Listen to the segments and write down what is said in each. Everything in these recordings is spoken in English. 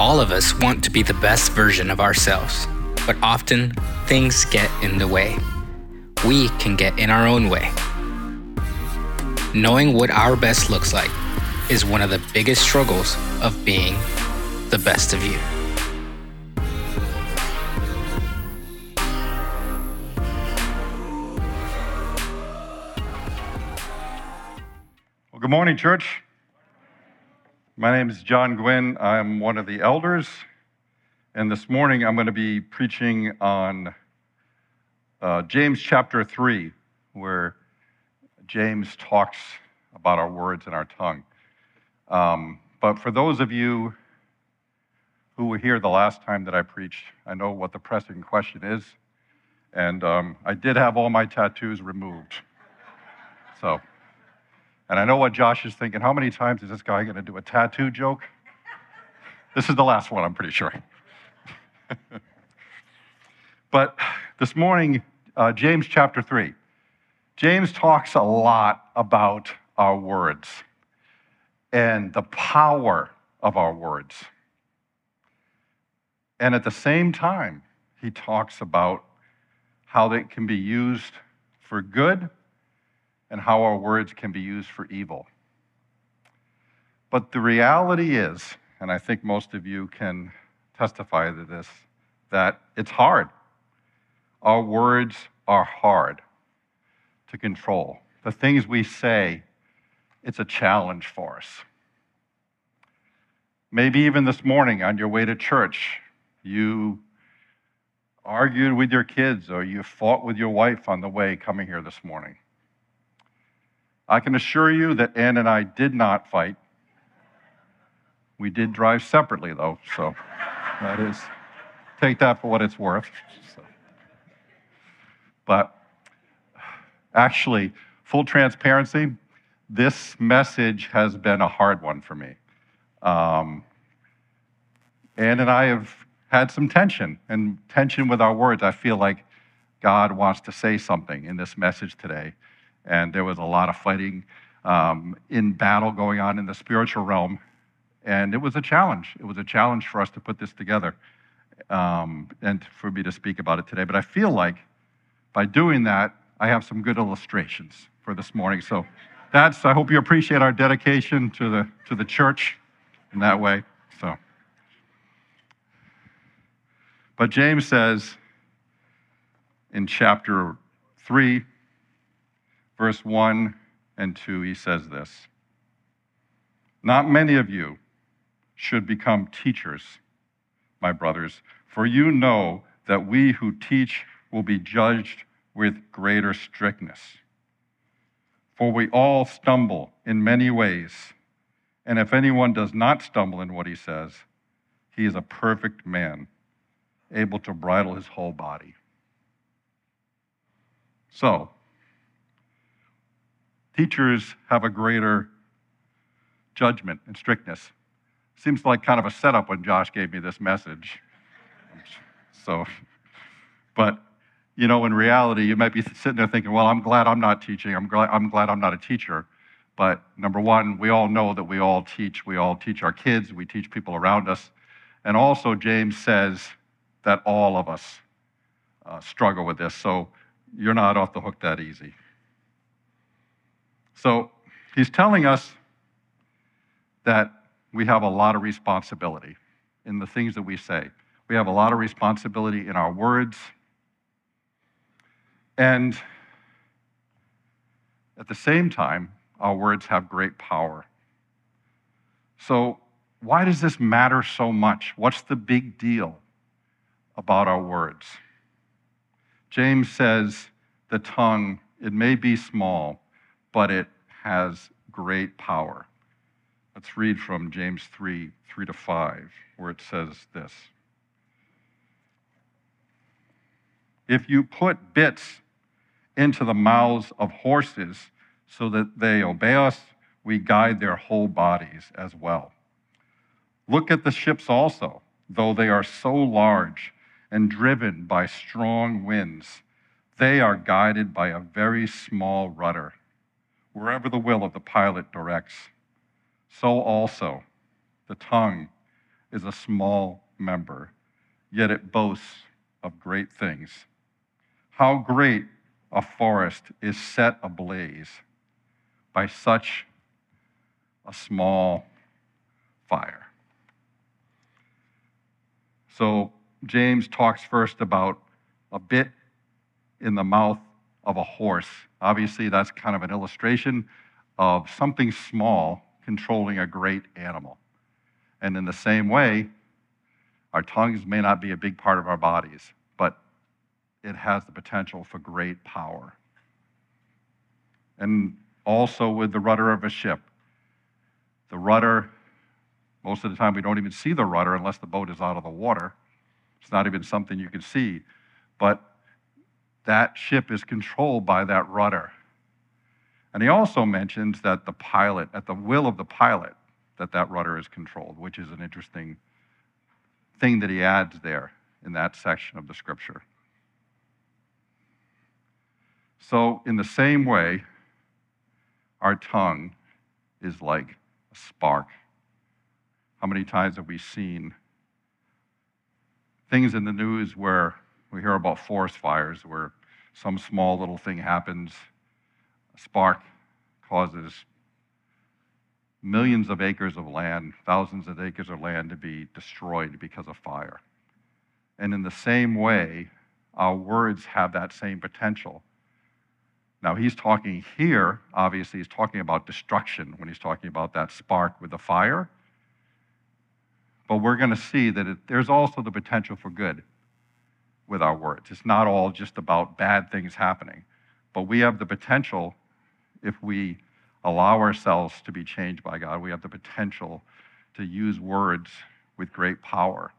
All of us want to be the best version of ourselves, but often things get in the way. We can get in our own way. Knowing what our best looks like is one of the biggest struggles of being the best of you. Well, good morning, church. My name is John Gwynn. I'm one of the elders. And this morning I'm going to be preaching on uh, James chapter 3, where James talks about our words and our tongue. Um, but for those of you who were here the last time that I preached, I know what the pressing question is. And um, I did have all my tattoos removed. So. And I know what Josh is thinking. How many times is this guy going to do a tattoo joke? This is the last one, I'm pretty sure. but this morning, uh, James chapter 3. James talks a lot about our words and the power of our words. And at the same time, he talks about how they can be used for good and how our words can be used for evil. But the reality is, and I think most of you can testify to this, that it's hard. Our words are hard to control. The things we say, it's a challenge for us. Maybe even this morning on your way to church, you argued with your kids or you fought with your wife on the way coming here this morning. I can assure you that Ann and I did not fight. We did drive separately, though, so that is, take that for what it's worth. So. But actually, full transparency, this message has been a hard one for me. Um, Ann and I have had some tension, and tension with our words. I feel like God wants to say something in this message today and there was a lot of fighting um, in battle going on in the spiritual realm. And it was a challenge. It was a challenge for us to put this together um, and for me to speak about it today. But I feel like by doing that, I have some good illustrations for this morning. So that's, I hope you appreciate our dedication to the, to the church in that way. So, but James says in chapter 3, verse 1 and 2, he says this Not many of you should become teachers, my brothers, for you know that we who teach will be judged with greater strictness. For we all stumble in many ways, and if anyone does not stumble in what he says, he is a perfect man, able to bridle his whole body. So, teachers have a greater judgment and strictness. Seems like kind of a setup when Josh gave me this message. So, but you know, in reality, you might be sitting there thinking, well, I'm glad I'm not teaching. I'm glad, I'm glad I'm not a teacher. But number one, we all know that we all teach. We all teach our kids, we teach people around us. And also, James says that all of us uh, struggle with this. So you're not off the hook that easy. So he's telling us that we have a lot of responsibility in the things that we say. We have a lot of responsibility in our words. And at the same time, our words have great power. So, why does this matter so much? What's the big deal about our words? James says the tongue, it may be small, but it has great power. Let's read from James 3 3 to 5, where it says this If you put bits into the mouths of horses so that they obey us, we guide their whole bodies as well. Look at the ships also, though they are so large and driven by strong winds, they are guided by a very small rudder wherever the will of the pilot directs. So also, the tongue, is a small member, yet it boasts of great things. How great a forest is set ablaze by such a small fire. So, James talks first about a bit in the mouth of a horse. Obviously, that's kind of an illustration of something small controlling a great animal. And in the same way, our tongues may not be a big part of our bodies, but it has the potential for great power. And also with the rudder of a ship. The rudder, most of the time we don't even see the rudder unless the boat is out of the water. It's not even something you can see. But that ship is controlled by that rudder. And he also mentions that the pilot, at the will of the pilot, that that rudder is controlled, which is an interesting thing that he adds there in that section of the scripture. So, in the same way, our tongue is like a spark. How many times have we seen things in the news where we hear about forest fires, where some small little thing happens, a spark causes millions of acres of land, thousands of acres of land to be destroyed because of fire. And in the same way, our words have that same potential. Now, he's talking here, obviously, he's talking about destruction when he's talking about that spark with the fire. But we're going to see that it, there's also the potential for good with our words. It's not all just about bad things happening, but we have the potential, if we allow ourselves to be changed by God, we have the potential to use words with great power.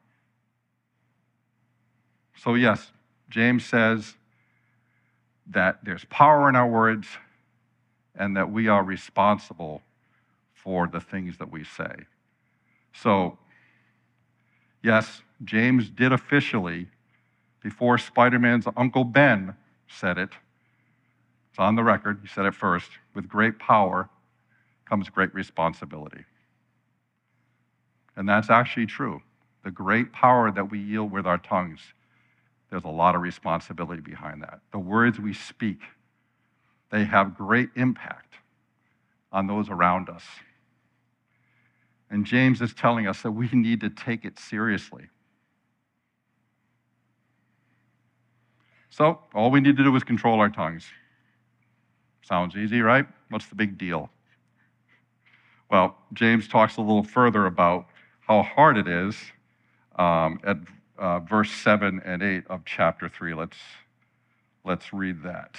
So, yes, James says that there's power in our words and that we are responsible for the things that we say. So, yes, James did officially, before Spider Man's Uncle Ben said it, it's on the record, he said it first with great power comes great responsibility. And that's actually true. The great power that we yield with our tongues there's a lot of responsibility behind that. The words we speak, they have great impact on those around us. And James is telling us that we need to take it seriously. So, all we need to do is control our tongues. Sounds easy, right? What's the big deal? Well, James talks a little further about how hard it is um, at uh, verse 7 and 8 of chapter 3. Let's, let's read that.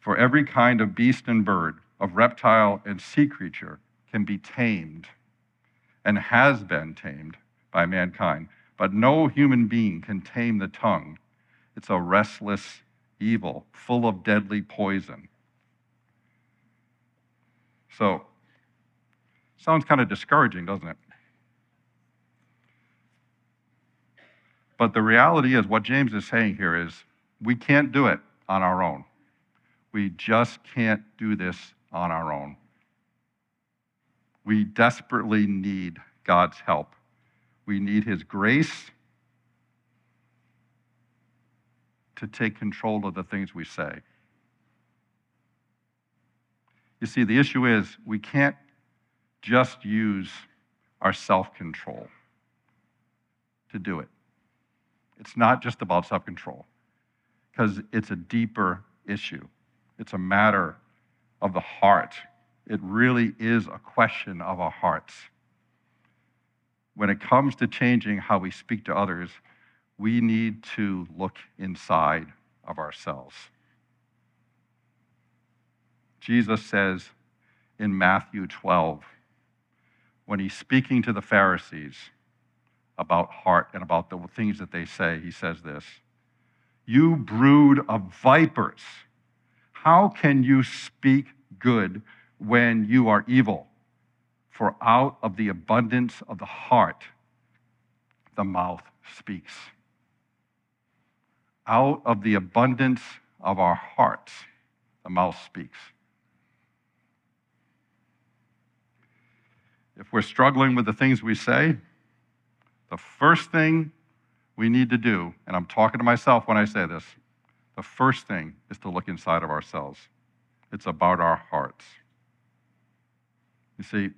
For every kind of beast and bird, of reptile and sea creature can be tamed and has been tamed by mankind, but no human being can tame the tongue. It's a restless evil, full of deadly poison. So, Sounds kind of discouraging, doesn't it? But the reality is, what James is saying here is we can't do it on our own. We just can't do this on our own. We desperately need God's help. We need His grace to take control of the things we say. You see, the issue is we can't just use our self control to do it. It's not just about self control, because it's a deeper issue. It's a matter of the heart. It really is a question of our hearts. When it comes to changing how we speak to others, we need to look inside of ourselves. Jesus says in Matthew 12, when he's speaking to the Pharisees about heart and about the things that they say, he says this You brood of vipers, how can you speak good when you are evil? For out of the abundance of the heart, the mouth speaks. Out of the abundance of our hearts, the mouth speaks. if we're struggling with the things we say, the first thing we need to do, and I'm talking to myself when I say this, the first thing is to look inside of ourselves. It's about our hearts. You see,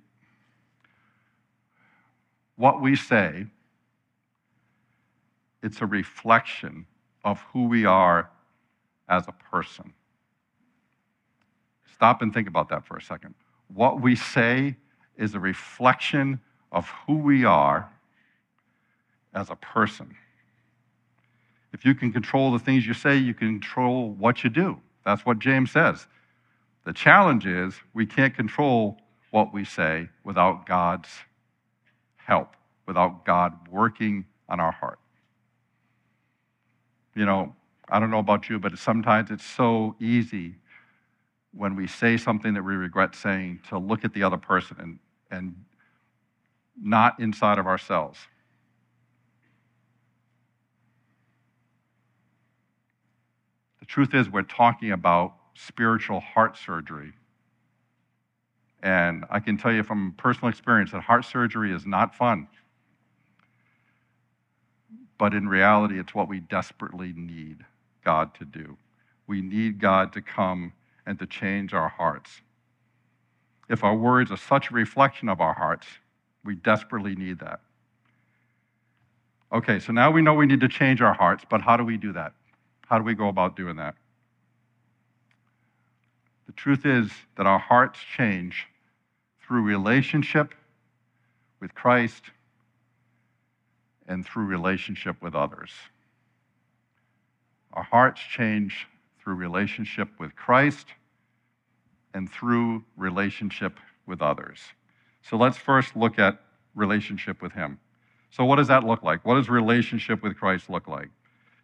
what we say, it's a reflection of who we are as a person. Stop and think about that for a second. What we say is a reflection of who we are as a person. If you can control the things you say, you can control what you do. That's what James says. The challenge is we can't control what we say without God's help, without God working on our heart. You know, I don't know about you, but sometimes it's so easy when we say something that we regret saying to look at the other person and, and not inside of ourselves. The truth is, we're talking about spiritual heart surgery. And I can tell you from personal experience that heart surgery is not fun. But in reality, it's what we desperately need God to do. We need God to come and to change our hearts. If our words are such a reflection of our hearts, we desperately need that. Okay, so now we know we need to change our hearts, but how do we do that? How do we go about doing that? The truth is that our hearts change through relationship with Christ and through relationship with others. Our hearts change through relationship with Christ and through relationship with others. So let's first look at relationship with Him. So, what does that look like? What does relationship with Christ look like?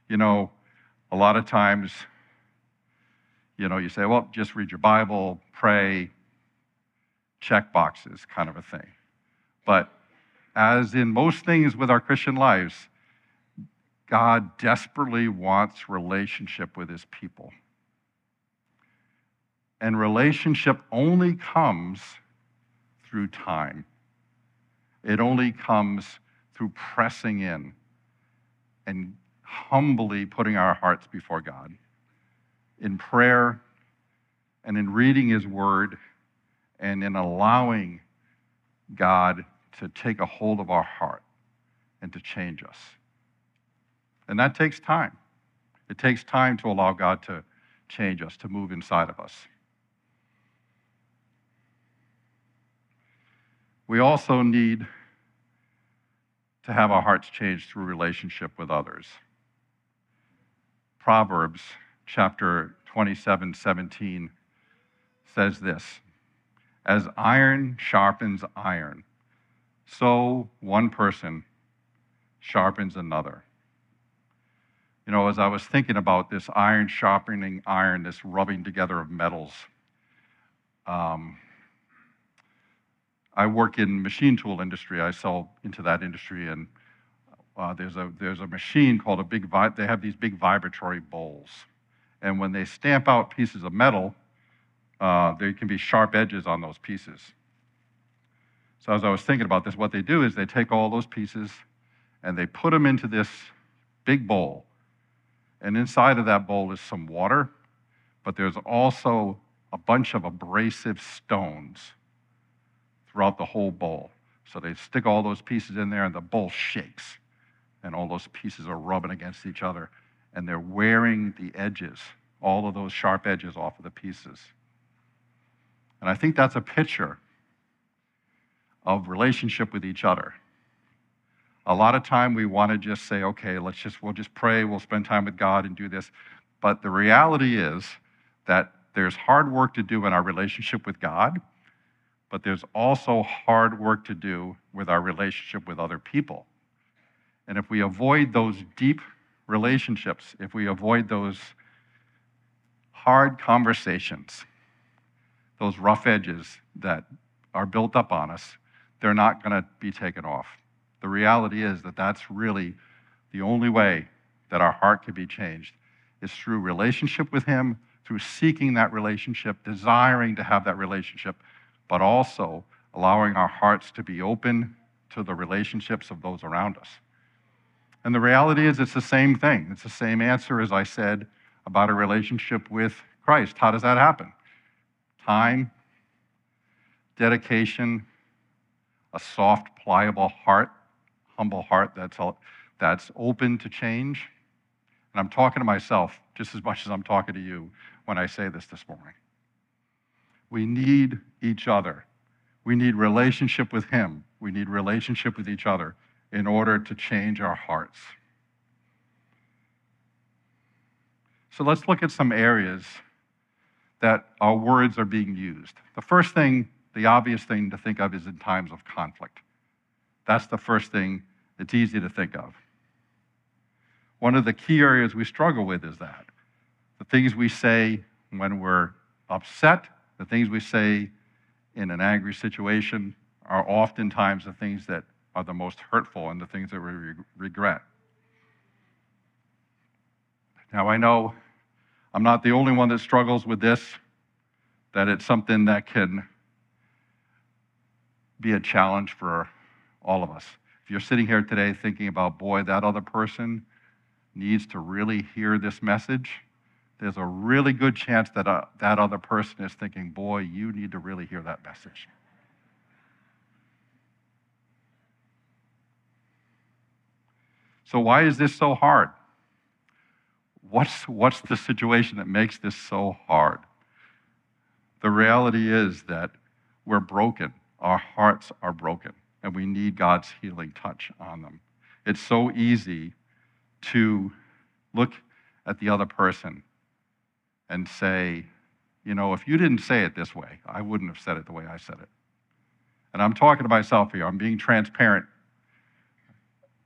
You know, a lot of times, you know, you say, well, just read your Bible, pray, check boxes, kind of a thing. But as in most things with our Christian lives, God desperately wants relationship with his people. And relationship only comes through time, it only comes through pressing in and humbly putting our hearts before God in prayer and in reading his word and in allowing God to take a hold of our heart and to change us. And that takes time. It takes time to allow God to change us, to move inside of us. We also need to have our hearts changed through relationship with others. Proverbs chapter 27 17 says this As iron sharpens iron, so one person sharpens another. You know, as I was thinking about this iron sharpening iron, this rubbing together of metals, um, I work in machine tool industry. I sell into that industry, and uh, there's a there's a machine called a big. Vi- they have these big vibratory bowls, and when they stamp out pieces of metal, uh, there can be sharp edges on those pieces. So as I was thinking about this, what they do is they take all those pieces and they put them into this big bowl. And inside of that bowl is some water, but there's also a bunch of abrasive stones throughout the whole bowl. So they stick all those pieces in there and the bowl shakes. And all those pieces are rubbing against each other. And they're wearing the edges, all of those sharp edges off of the pieces. And I think that's a picture of relationship with each other. A lot of time we want to just say, okay, let's just, we'll just pray, we'll spend time with God and do this. But the reality is that there's hard work to do in our relationship with God, but there's also hard work to do with our relationship with other people. And if we avoid those deep relationships, if we avoid those hard conversations, those rough edges that are built up on us, they're not going to be taken off. The reality is that that's really the only way that our heart can be changed is through relationship with Him, through seeking that relationship, desiring to have that relationship, but also allowing our hearts to be open to the relationships of those around us. And the reality is, it's the same thing. It's the same answer as I said about a relationship with Christ. How does that happen? Time, dedication, a soft, pliable heart, humble heart that's, that's open to change. And I'm talking to myself just as much as I'm talking to you when I say this this morning. We need each other. We need relationship with Him. We need relationship with each other in order to change our hearts. So let's look at some areas that our words are being used. The first thing, the obvious thing to think of is in times of conflict. That's the first thing it's easy to think of. One of the key areas we struggle with is that the things we say when we're upset, the things we say in an angry situation, are oftentimes the things that are the most hurtful and the things that we regret. Now, I know I'm not the only one that struggles with this, that it's something that can be a challenge for all of us. If you're sitting here today thinking about, boy, that other person needs to really hear this message, there's a really good chance that uh, that other person is thinking, boy, you need to really hear that message. So, why is this so hard? What's, what's the situation that makes this so hard? The reality is that we're broken. Our hearts are broken, and we need God's healing touch on them. It's so easy to look at the other person and say, you know, if you didn't say it this way, I wouldn't have said it the way I said it. And I'm talking to myself here, I'm being transparent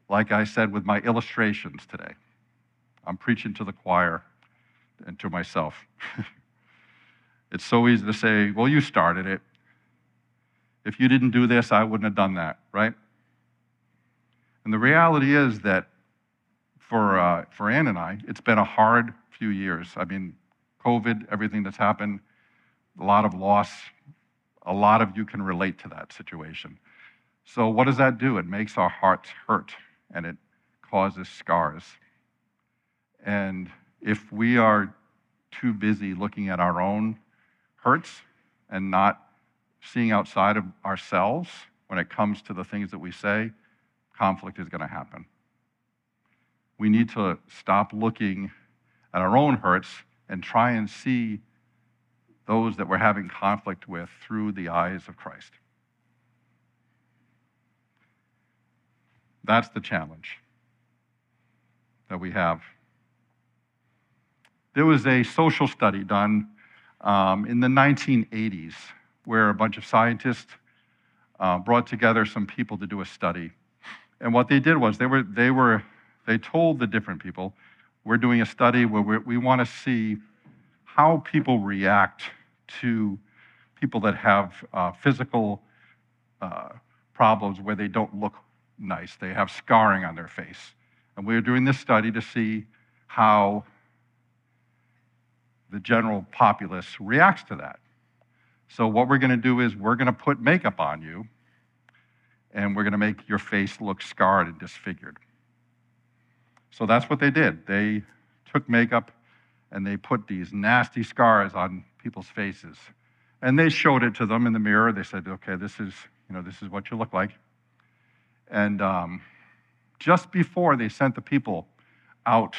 like I said with my illustrations today. I'm preaching to the choir and to myself. it's so easy to say, well, you started it. If you didn't do this, I wouldn't have done that, right? And the reality is that for, uh, for Ann and I, it's been a hard few years. I mean, COVID, everything that's happened, a lot of loss. A lot of you can relate to that situation. So, what does that do? It makes our hearts hurt and it causes scars. And if we are too busy looking at our own hurts and not seeing outside of ourselves when it comes to the things that we say, conflict is going to happen. We need to stop looking at our own hurts and try and see those that we're having conflict with through the eyes of Christ. That's the challenge that we have. There was a social study done um, in the 1980s where a bunch of scientists uh, brought together some people to do a study. And what they did was they were, they were, they told the different people, we're doing a study where we want to see how people react to people that have uh, physical uh, problems where they don't look nice. They have scarring on their face. And we are doing this study to see how the general populace reacts to that. So, what we're going to do is we're going to put makeup on you, and we're going to make your face look scarred and disfigured. So, that's what they did. They took makeup and they put these nasty scars on people's faces. And they showed it to them in the mirror. They said, okay, this is, you know, this is what you look like. And um, just before they sent the people out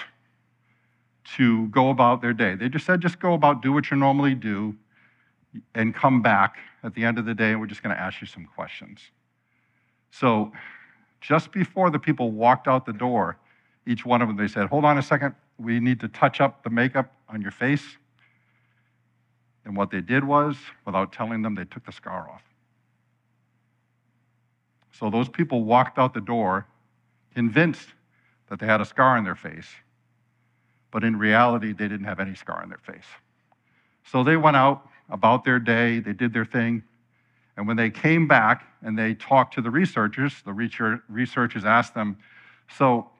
to go about their day, they just said, just go about, do what you normally do, and come back at the end of the day, and we're just going to ask you some questions. So, just before the people walked out the door, each one of them, they said, Hold on a second, we need to touch up the makeup on your face. And what they did was, without telling them, they took the scar off. So those people walked out the door convinced that they had a scar on their face, but in reality, they didn't have any scar on their face. So they went out about their day, they did their thing, and when they came back and they talked to the researchers, the researchers asked them, So,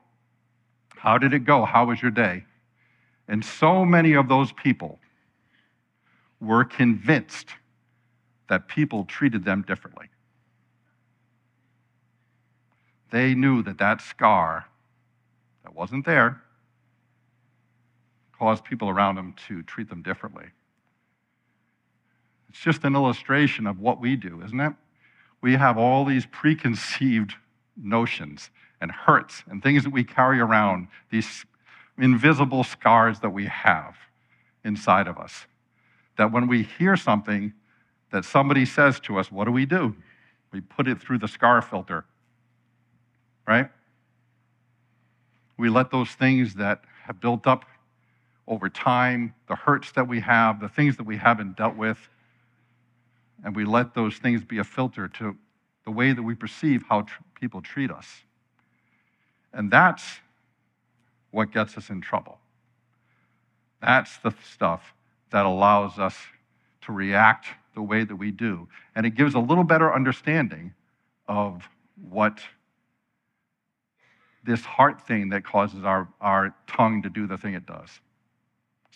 how did it go? How was your day? And so many of those people were convinced that people treated them differently. they knew that that scar that wasn't there caused people around them to treat them differently. It's just an illustration of what we do, isn't it? We have all these preconceived notions and hurts and things that we carry around, these invisible scars that we have inside of us. That when we hear something that somebody says to us, what do we do? We put it through the scar filter, right? We let those things that have built up over time, the hurts that we have, the things that we haven't dealt with, and we let those things be a filter to the way that we perceive how tr- people treat us. And that's what gets us in trouble. That's the stuff that allows us to react the way that we do. And it gives a little better understanding of what this heart thing that causes our, our tongue to do the thing it does.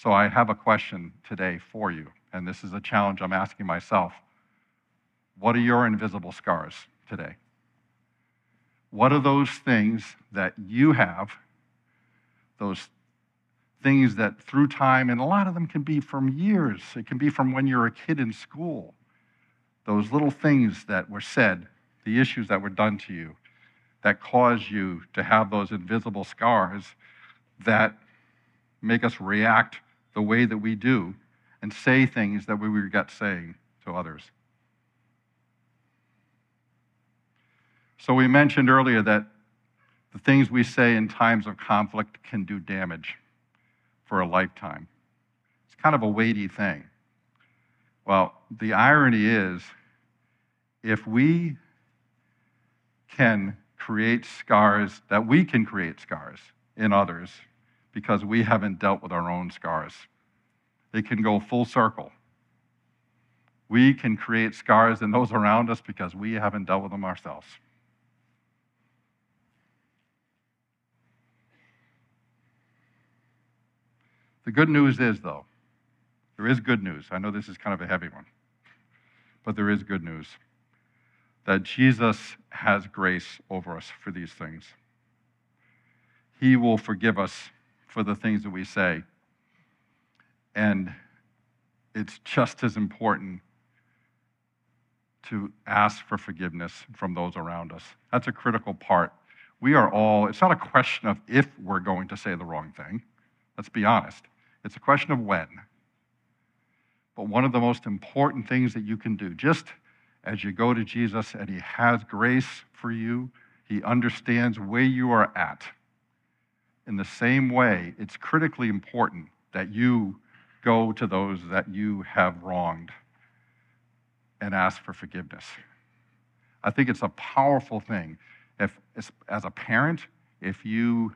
So I have a question today for you, and this is a challenge I'm asking myself. What are your invisible scars today? What are those things that you have, those things that through time, and a lot of them can be from years, it can be from when you're a kid in school, those little things that were said, the issues that were done to you, that cause you to have those invisible scars that make us react the way that we do and say things that we regret saying to others. So, we mentioned earlier that the things we say in times of conflict can do damage for a lifetime. It's kind of a weighty thing. Well, the irony is if we can create scars, that we can create scars in others because we haven't dealt with our own scars, it can go full circle. We can create scars in those around us because we haven't dealt with them ourselves. The good news is, though, there is good news. I know this is kind of a heavy one, but there is good news that Jesus has grace over us for these things. He will forgive us for the things that we say. And it's just as important to ask for forgiveness from those around us. That's a critical part. We are all, it's not a question of if we're going to say the wrong thing. Let's be honest. It's a question of when. But one of the most important things that you can do, just as you go to Jesus and He has grace for you, He understands where you are at. In the same way, it's critically important that you go to those that you have wronged and ask for forgiveness. I think it's a powerful thing. If, as a parent, if you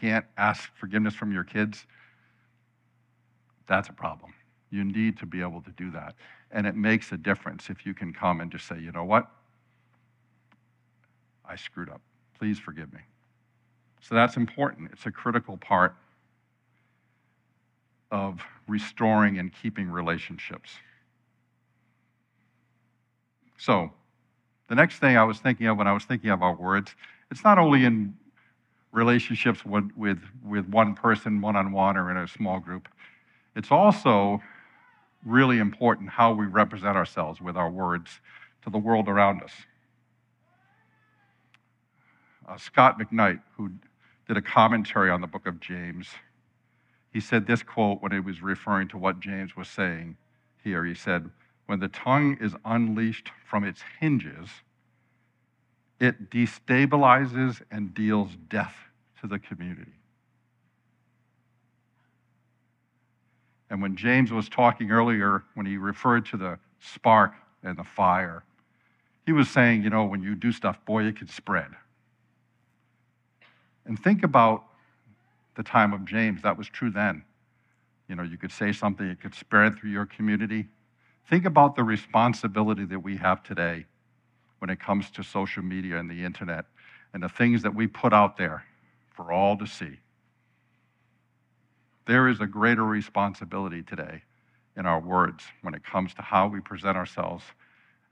can't ask forgiveness from your kids, that's a problem. You need to be able to do that. And it makes a difference if you can come and just say, you know what? I screwed up. Please forgive me. So that's important. It's a critical part of restoring and keeping relationships. So, the next thing I was thinking of when I was thinking our words, it's not only in relationships with, with, with one person, one on one, or in a small group, it's also really important how we represent ourselves with our words to the world around us. Uh, Scot McKnight, who did a commentary on the book of James, he said this quote when he was referring to what James was saying here. He said, When the tongue is unleashed from its hinges, it destabilizes and deals death to the community. And when James was talking earlier, when he referred to the spark and the fire, he was saying, you know, when you do stuff, boy, it can spread. And think about the time of James. That was true then. You know, you could say something, it could spread through your community. Think about the responsibility that we have today when it comes to social media and the internet and the things that we put out there for all to see. There is a greater responsibility today in our words when it comes to how we present ourselves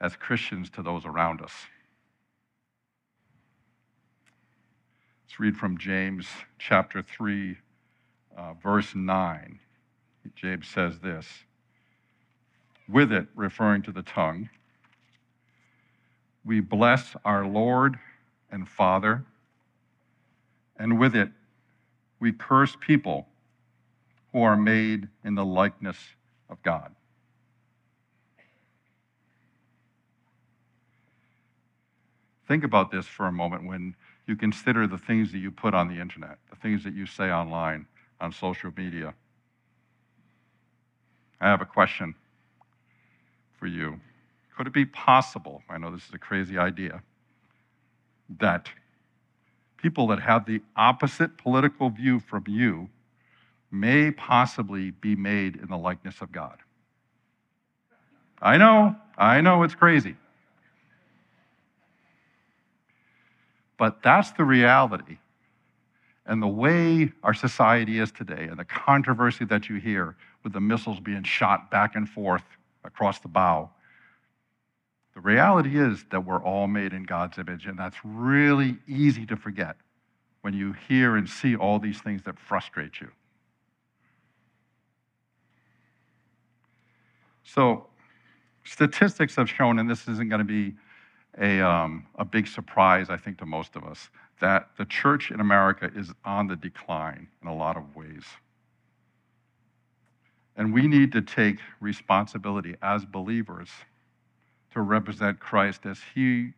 as Christians to those around us. Let's read from James chapter 3, uh, verse 9. James says this With it, referring to the tongue, we bless our Lord and Father, and with it, we curse people who are made in the likeness of God. Think about this for a moment when you consider the things that you put on the internet, the things that you say online, on social media. I have a question for you. Could it be possible, I know this is a crazy idea, that people that have the opposite political view from you may possibly be made in the likeness of God? I know, I know it's crazy. But that's the reality. And the way our society is today, and the controversy that you hear with the missiles being shot back and forth across the bow, the reality is that we're all made in God's image, and that's really easy to forget when you hear and see all these things that frustrate you. So, statistics have shown, and this isn't going to be a, um, a big surprise, I think, to most of us that the church in America is on the decline in a lot of ways. And we need to take responsibility as believers to represent Christ as He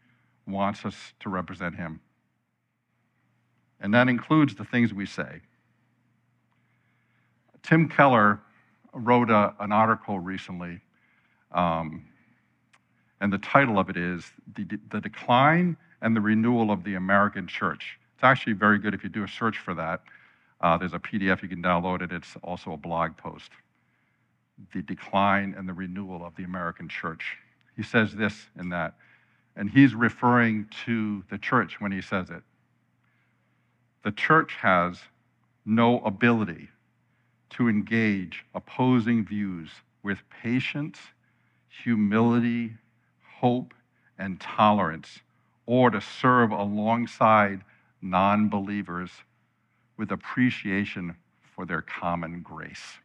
wants us to represent Him. And that includes the things we say. Tim Keller wrote a, an article recently um, and the title of it is The, the Decline and the Renewal of the American Church. It's actually very good if you do a search for that. Uh, there's a PDF you can download it. It's also a blog post. The Decline and the Renewal of the American Church. He says this in that, and he's referring to the church when he says it. The church has no ability to engage opposing views with patience, humility, hope, and tolerance, or to serve alongside non believers with appreciation for their common grace.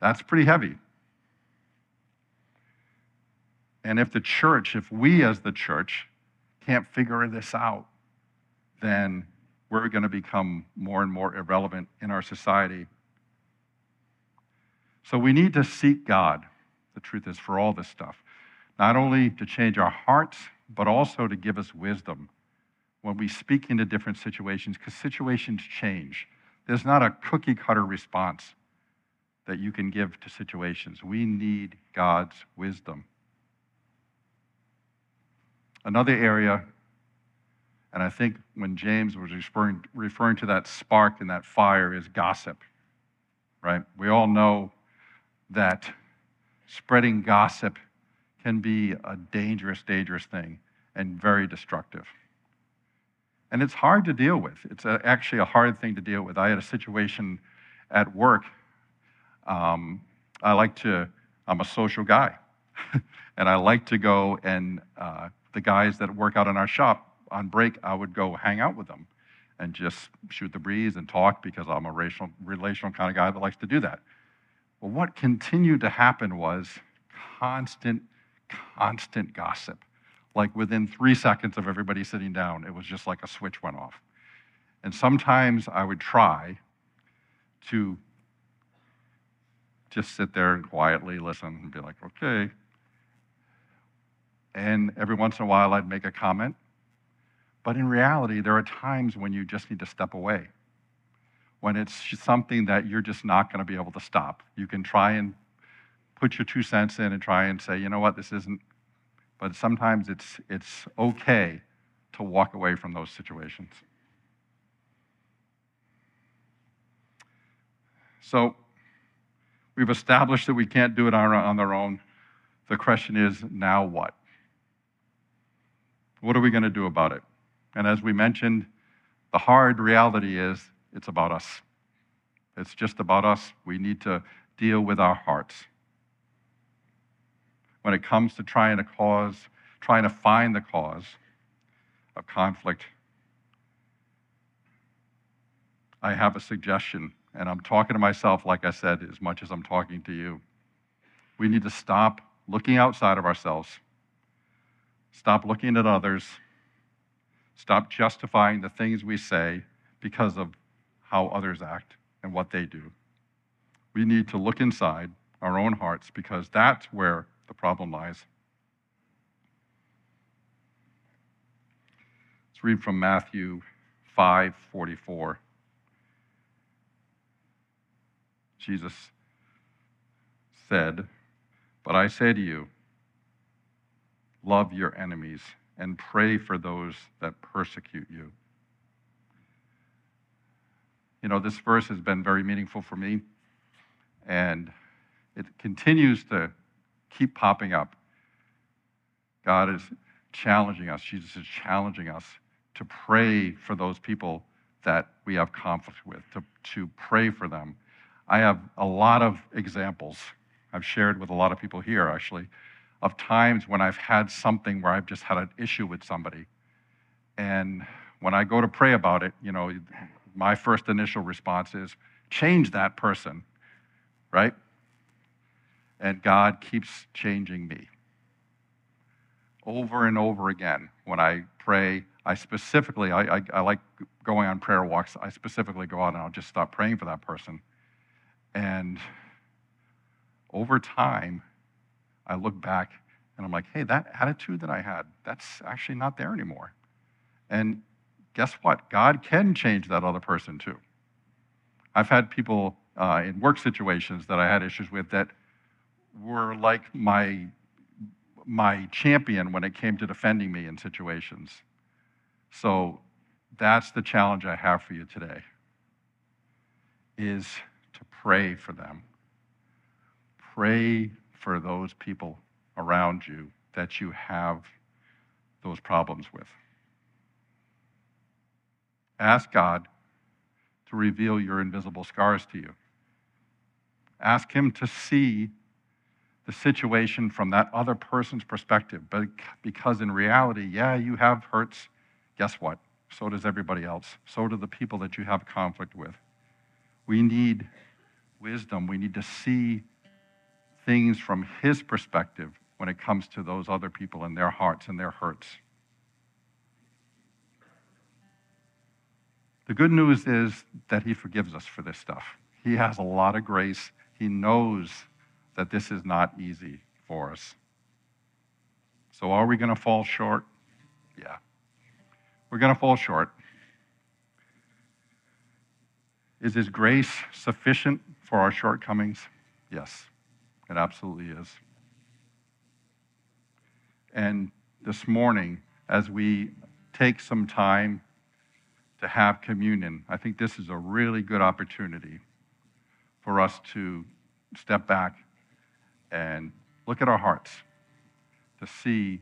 That's pretty heavy. And if the church, if we as the church can't figure this out, then we're going to become more and more irrelevant in our society. So we need to seek God the truth is, for all this stuff. Not only to change our hearts, but also to give us wisdom when we speak into different situations, because situations change. There's not a cookie cutter response that you can give to situations. We need God's wisdom. Another area, and I think when James was referring, referring to that spark and that fire, is gossip, right? We all know that spreading gossip can be a dangerous, dangerous thing and very destructive. And it's hard to deal with. It's a, actually a hard thing to deal with. I had a situation at work. Um, I like to, I'm a social guy. and I like to go and uh, the guys that work out in our shop on break, I would go hang out with them and just shoot the breeze and talk because I'm a racial, relational kind of guy that likes to do that. Well, what continued to happen was constant, constant gossip. Like within three seconds of everybody sitting down, it was just like a switch went off. And sometimes I would try to just sit there and quietly listen and be like, okay. And every once in a while, I'd make a comment. But in reality, there are times when you just need to step away when it's something that you're just not going to be able to stop. You can try and put your two cents in and try and say, you know what, this isn't, but sometimes it's, it's okay to walk away from those situations. So we've established that we can't do it on, on their own. The question is, now what? What are we going to do about it? And as we mentioned, the hard reality is it's about us. It's just about us. We need to deal with our hearts. When it comes to trying to cause, trying to find the cause, of conflict, I have a suggestion, and I'm talking to myself, like I said, as much as I'm talking to you. We need to stop looking outside of ourselves, stop looking at others, stop justifying the things we say because of how others act and what they do. We need to look inside our own hearts because that's where the problem lies. Let's read from Matthew 5:44. Jesus said, "But I say to you, love your enemies and pray for those that persecute you." You know, this verse has been very meaningful for me, and it continues to keep popping up. God is challenging us, Jesus is challenging us to pray for those people that we have conflict with, to, to pray for them. I have a lot of examples I've shared with a lot of people here, actually, of times when I've had something where I've just had an issue with somebody. And when I go to pray about it, you know, my first initial response is change that person, right? And God keeps changing me. Over and over again, when I pray, I specifically, I, I, I like going on prayer walks. I specifically go out and I'll just stop praying for that person. And over time, I look back and I'm like, hey, that attitude that I had, that's actually not there anymore. And guess what? God can change that other person too. I've had people uh, in work situations that I had issues with that were like my, my champion when it came to defending me in situations. So that's the challenge I have for you today is to pray for them. Pray for those people around you that you have those problems with. Ask God to reveal your invisible scars to you. Ask Him to see the situation from that other person's perspective. But because in reality, yeah, you have hurts. Guess what? So does everybody else. So do the people that you have conflict with. We need wisdom. We need to see things from His perspective when it comes to those other people and their hearts and their hurts. The good news is that He forgives us for this stuff. He has a lot of grace. He knows that this is not easy for us. So, are we going to fall short? Yeah. We're going to fall short. Is His grace sufficient for our shortcomings? Yes, it absolutely is. And this morning, as we take some time to have communion. I think this is a really good opportunity for us to step back and look at our hearts to see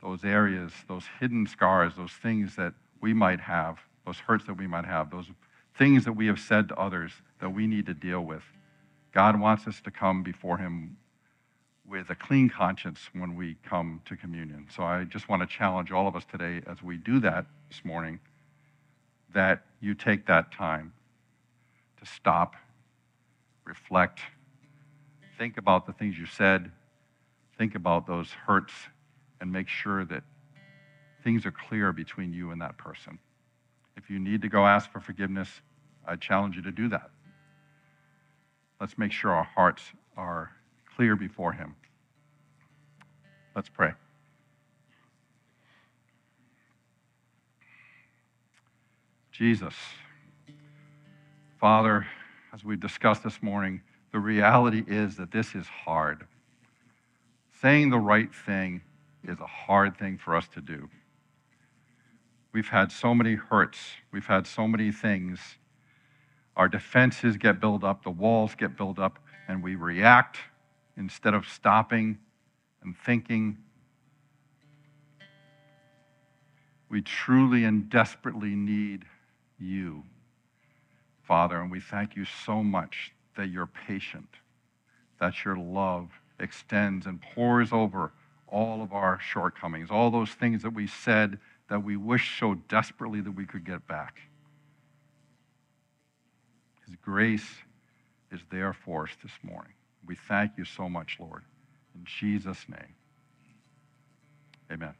those areas, those hidden scars, those things that we might have, those hurts that we might have, those things that we have said to others that we need to deal with. God wants us to come before Him with a clean conscience when we come to communion. So I just want to challenge all of us today as we do that this morning that you take that time to stop, reflect, think about the things you said, think about those hurts, and make sure that things are clear between you and that person. If you need to go ask for forgiveness, I challenge you to do that. Let's make sure our hearts are clear before Him. Let's pray. Jesus. Father, as we've discussed this morning, the reality is that this is hard. Saying the right thing is a hard thing for us to do. We've had so many hurts, we've had so many things. Our defenses get built up, the walls get built up, and we react instead of stopping and thinking. We truly and desperately need you, Father, and we thank you so much that you're patient, that your love extends and pours over all of our shortcomings, all those things that we said that we wish so desperately that we could get back. His grace is there for us this morning. We thank you so much, Lord. In Jesus' name, amen.